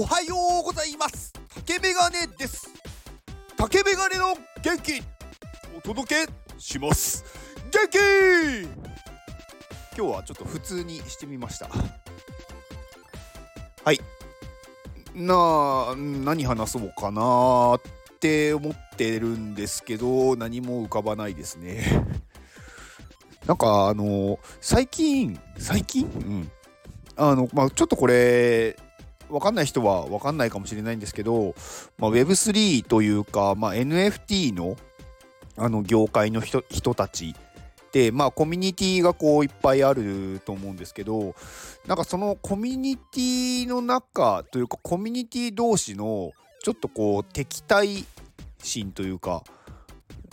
おはようございます。竹メガネです。竹メガネの元気お届けします。元気！今日はちょっと普通にしてみました。はい。なあ何話そうかなって思ってるんですけど何も浮かばないですね。なんかあの最近最近？うん。あのまあちょっとこれ分かんない人は分かんないかもしれないんですけど、まあ、Web3 というか、まあ、NFT のあの業界の人人たちで、まあ、コミュニティがこういっぱいあると思うんですけどなんかそのコミュニティの中というかコミュニティ同士のちょっとこう敵対心というか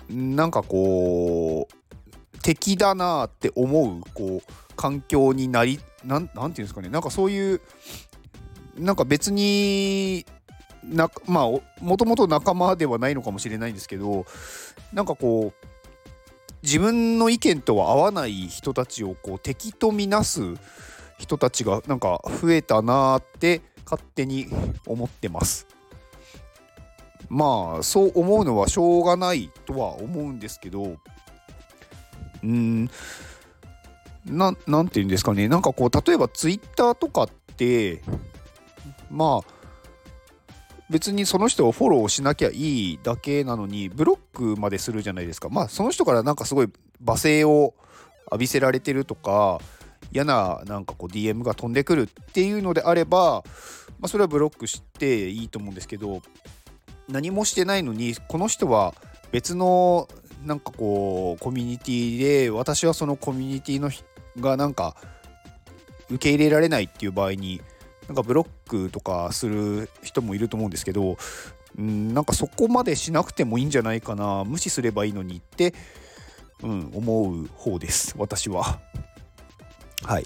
なんかこう敵だなって思うこう環境になりなんなんていうんですかね。なんかそういうなんか別になまあもともと仲間ではないのかもしれないんですけどなんかこう自分の意見とは合わない人たちをこう敵とみなす人たちがなんか増えたなーって勝手に思ってます。まあそう思うのはしょうがないとは思うんですけどうんななんて言うんですかね。なんかこう例えばツイッターとかってまあ別にその人をフォローしなきゃいいだけなのにブロックまでするじゃないですか。まあその人からなんかすごい罵声を浴びせられてるとか嫌ななんかこう DM が飛んでくるっていうのであれば、まあ、それはブロックしていいと思うんですけど何もしてないのにこの人は別のなんかこうコミュニティで私はそのコミュニティのがなんか受け入れられないっていう場合になんかブロックとかする人もいると思うんですけど、うん、なんかそこまでしなくてもいいんじゃないかな。無視すればいいのにって、うん、思う方です。私は。はい。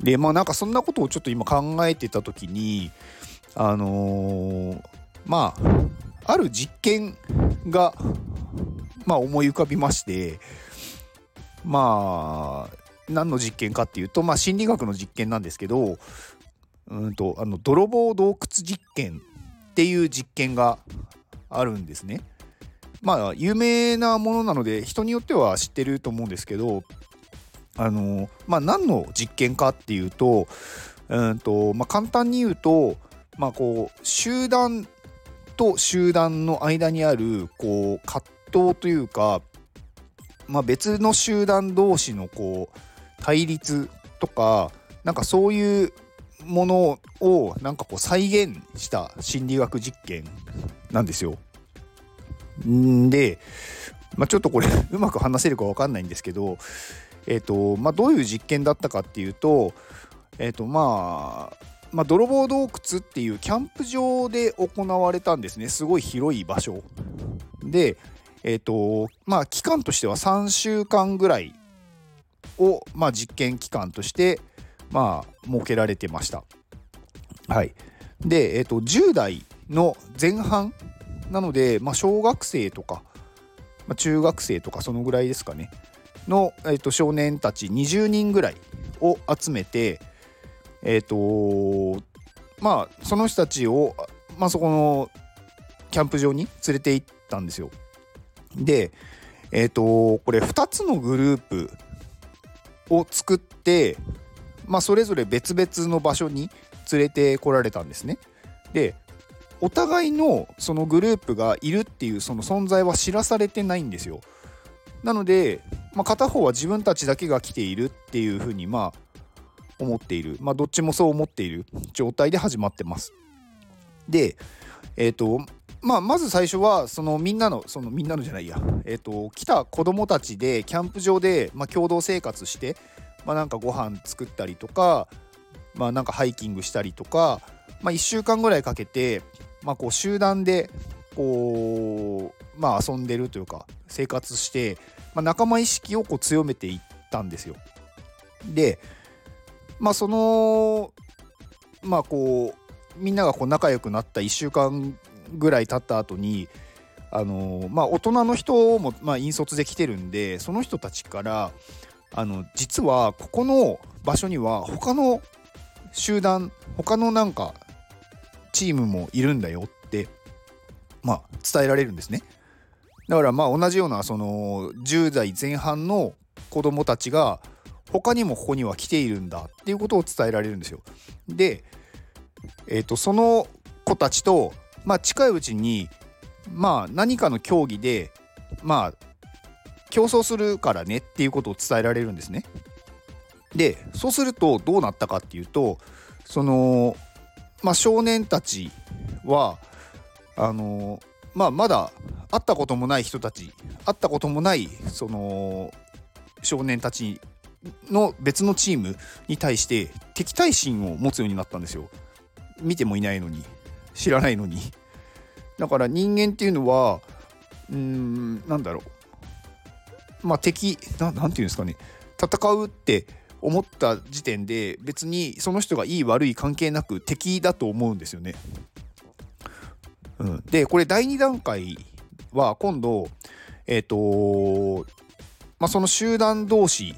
でまあなんかそんなことをちょっと今考えてた時にあのー、まあある実験がまあ思い浮かびましてまあ何の実験かっていうと、まあ、心理学の実験なんですけどうんとあの泥棒洞窟実験っていう実験があるんですね。まあ有名なものなので人によっては知ってると思うんですけどあのまあ何の実験かっていうとうんと、まあ、簡単に言うと、まあ、こう集団と集団の間にあるこう葛藤というか、まあ、別の集団同士のこう対立とかなんかそういうものをなんかこう再現した心理学実験なんですよ。んで、まあ、ちょっとこれ うまく話せるか分かんないんですけど、えーとまあ、どういう実験だったかっていうと,、えーとまあ、まあ、泥棒洞窟っていうキャンプ場で行われたんですねすごい広い場所で、えーとまあ、期間としては3週間ぐらいを、まあ、実験期間としてまあ、設けられてました。はい。で、えっ、と、10代の前半なので、まあ、小学生とか、まあ、中学生とか、そのぐらいですかね、の、えっ、と、少年たち20人ぐらいを集めて、えっ、と、まあ、その人たちを、まあ、そこのキャンプ場に連れて行ったんですよ。で、えっ、と、これ2つのグループを作って、まあ、それぞれ別々の場所に連れてこられたんですね。でお互いのそのグループがいるっていうその存在は知らされてないんですよ。なので、まあ、片方は自分たちだけが来ているっていうふうにまあ思っている、まあ、どっちもそう思っている状態で始まってます。で、え、ー、とまあ、まず最初はそのみんなのそのみんなのじゃないや、えーと、来た子供たちでキャンプ場で、まあ、共同生活してまあ、なんかご飯作ったりとか、まあ、なんかハイキングしたりとか、まあ、1週間ぐらいかけて、まあ、こう集団でこう、まあ、遊んでるというか生活して、まあ、仲間意識をこう強めていったんですよ。でまあそのまあこうみんながこう仲良くなった1週間ぐらい経った後にあのまあ大人の人もまあ引率で来てるんでその人たちからあの実はここの場所には他の集団他のなんかチームもいるんだよってまあ伝えられるんですね。だからまあ同じようなその10代前半の子供たちが他にもここには来ているんだっていうことを伝えられるんですよ。で、えー、とその子たちと、まあ、近いうちにまあ何かの競技でまあ競争するからねっていうことを伝えられるんですね。でそうするとどうなったかっていうとその、まあ、少年たちはあの、まあ、まだ会ったこともない人たち会ったこともないその少年たちの別のチームに対して敵対心を持つようになったんですよ。見てもいないのに知らないのに。だから人間っていうのはうんなんだろうまあ敵ななんていうんですかね戦うって思った時点で別にその人がいい悪い関係なく敵だと思うんですよね。うん、でこれ第2段階は今度えっ、ー、とまあその集団同士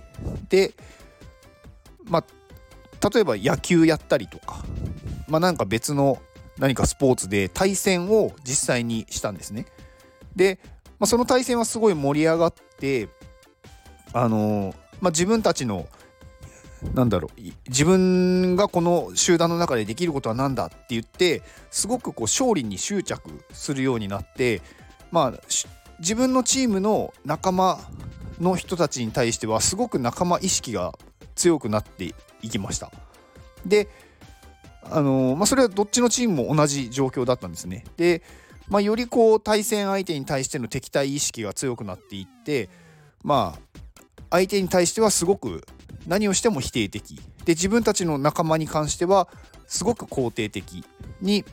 でまあ例えば野球やったりとかまあなんか別の何かスポーツで対戦を実際にしたんですね。で、まあ、その対戦はすごい盛り上がっあのまあ、自分たちのなんだろう自分がこの集団の中でできることは何だって言ってすごくこう勝利に執着するようになってまあ自分のチームの仲間の人たちに対してはすごく仲間意識が強くなっていきました。であのまあ、それはどっちのチームも同じ状況だったんですね。で、まあ、よりこう対戦相手に対しての敵対意識が強くなっていってまあ相手に対してはすごく何をしても否定的で自分たちの仲間に関してはすごく肯定的に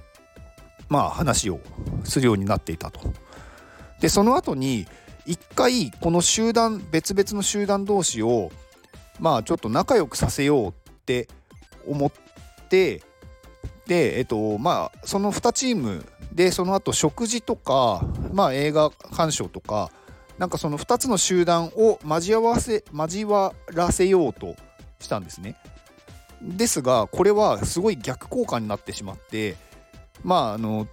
まあ話をするようになっていたと。でその後に一回この集団別々の集団同士をまあちょっと仲良くさせようって思ってでえっとまあその2チームでその後食事とかまあ映画鑑賞とかなんかその2つの集団を交わせ交わらせようとしたんですね。ですがこれはすごい逆効果になってしまってまああの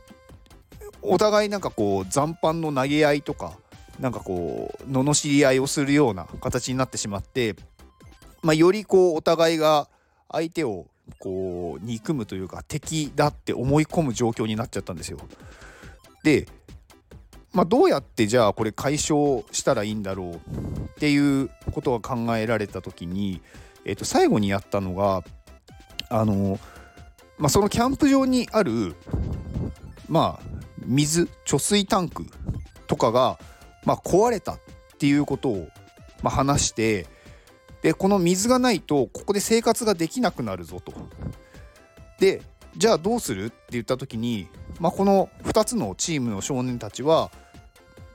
お互いなんかこう残飯の投げ合いとかなんかこう罵り合いをするような形になってしまって、まあ、よりこうお互いが相手をこう憎むというか敵だって思い込む状況になっちゃったんですよ。でまあ、どうやってじゃあこれ解消したらいいんだろうっていうことが考えられた時に、えー、と最後にやったのがあの、まあ、そのキャンプ場にあるまあ水貯水タンクとかが、まあ、壊れたっていうことを、まあ、話してでこの水がないとここで生活ができなくなるぞと。でじゃあどうする？って言った時に、まあ、この2つのチームの少年たちは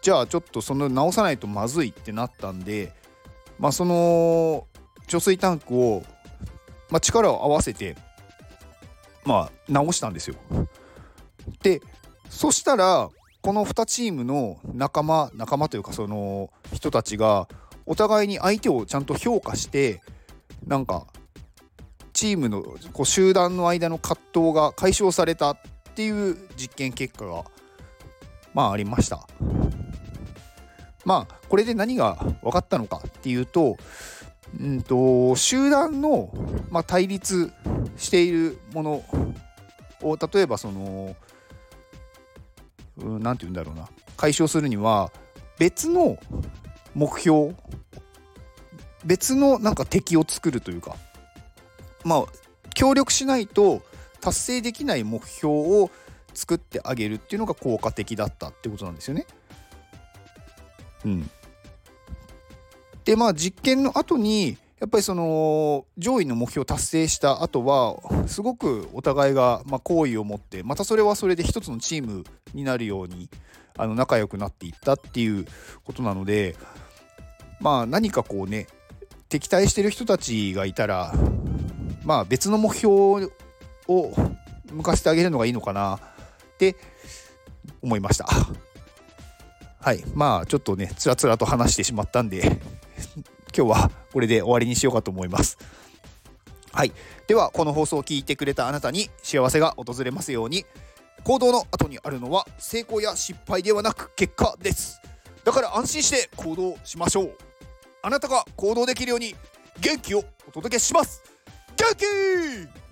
じゃあちょっとその直さないとまずいってなったんで、まあ、その貯水タンクを、まあ、力を合わせて、まあ、直したんですよ。でそしたらこの2チームの仲間仲間というかその人たちがお互いに相手をちゃんと評価してなんかチームのこう集団の間の葛藤が解消されたっていう実験結果がまあありました。まあこれで何が分かったのかっていうと,、うんと、集団の、まあ、対立しているものを例えばその何、て言うんだろうな解消するには別の目標？別のなんか敵を作るというか。まあ協力しないと達成できない目標を作ってあげるっていうのが効果的だったってことなんですよね。うん、でまあ実験の後にやっぱりその上位の目標を達成した後はすごくお互いがま好意を持ってまたそれはそれで一つのチームになるようにあの仲良くなっていったっていうことなのでまあ何かこうね敵対してる人たちがいたらまあ別の目標を向かせてあげるのがいいのかなって思いました。はい。まあ、ちょっとね、つらつらと話してしまったんで今日はこれで終わりにしようかと思います。はい。では、この放送を聞いてくれたあなたに幸せが訪れますように、行動の後にあるのは成功や失敗ではなく結果ですだから安心して行動しましょうあなたが行動できるように元気をお届けします。元気!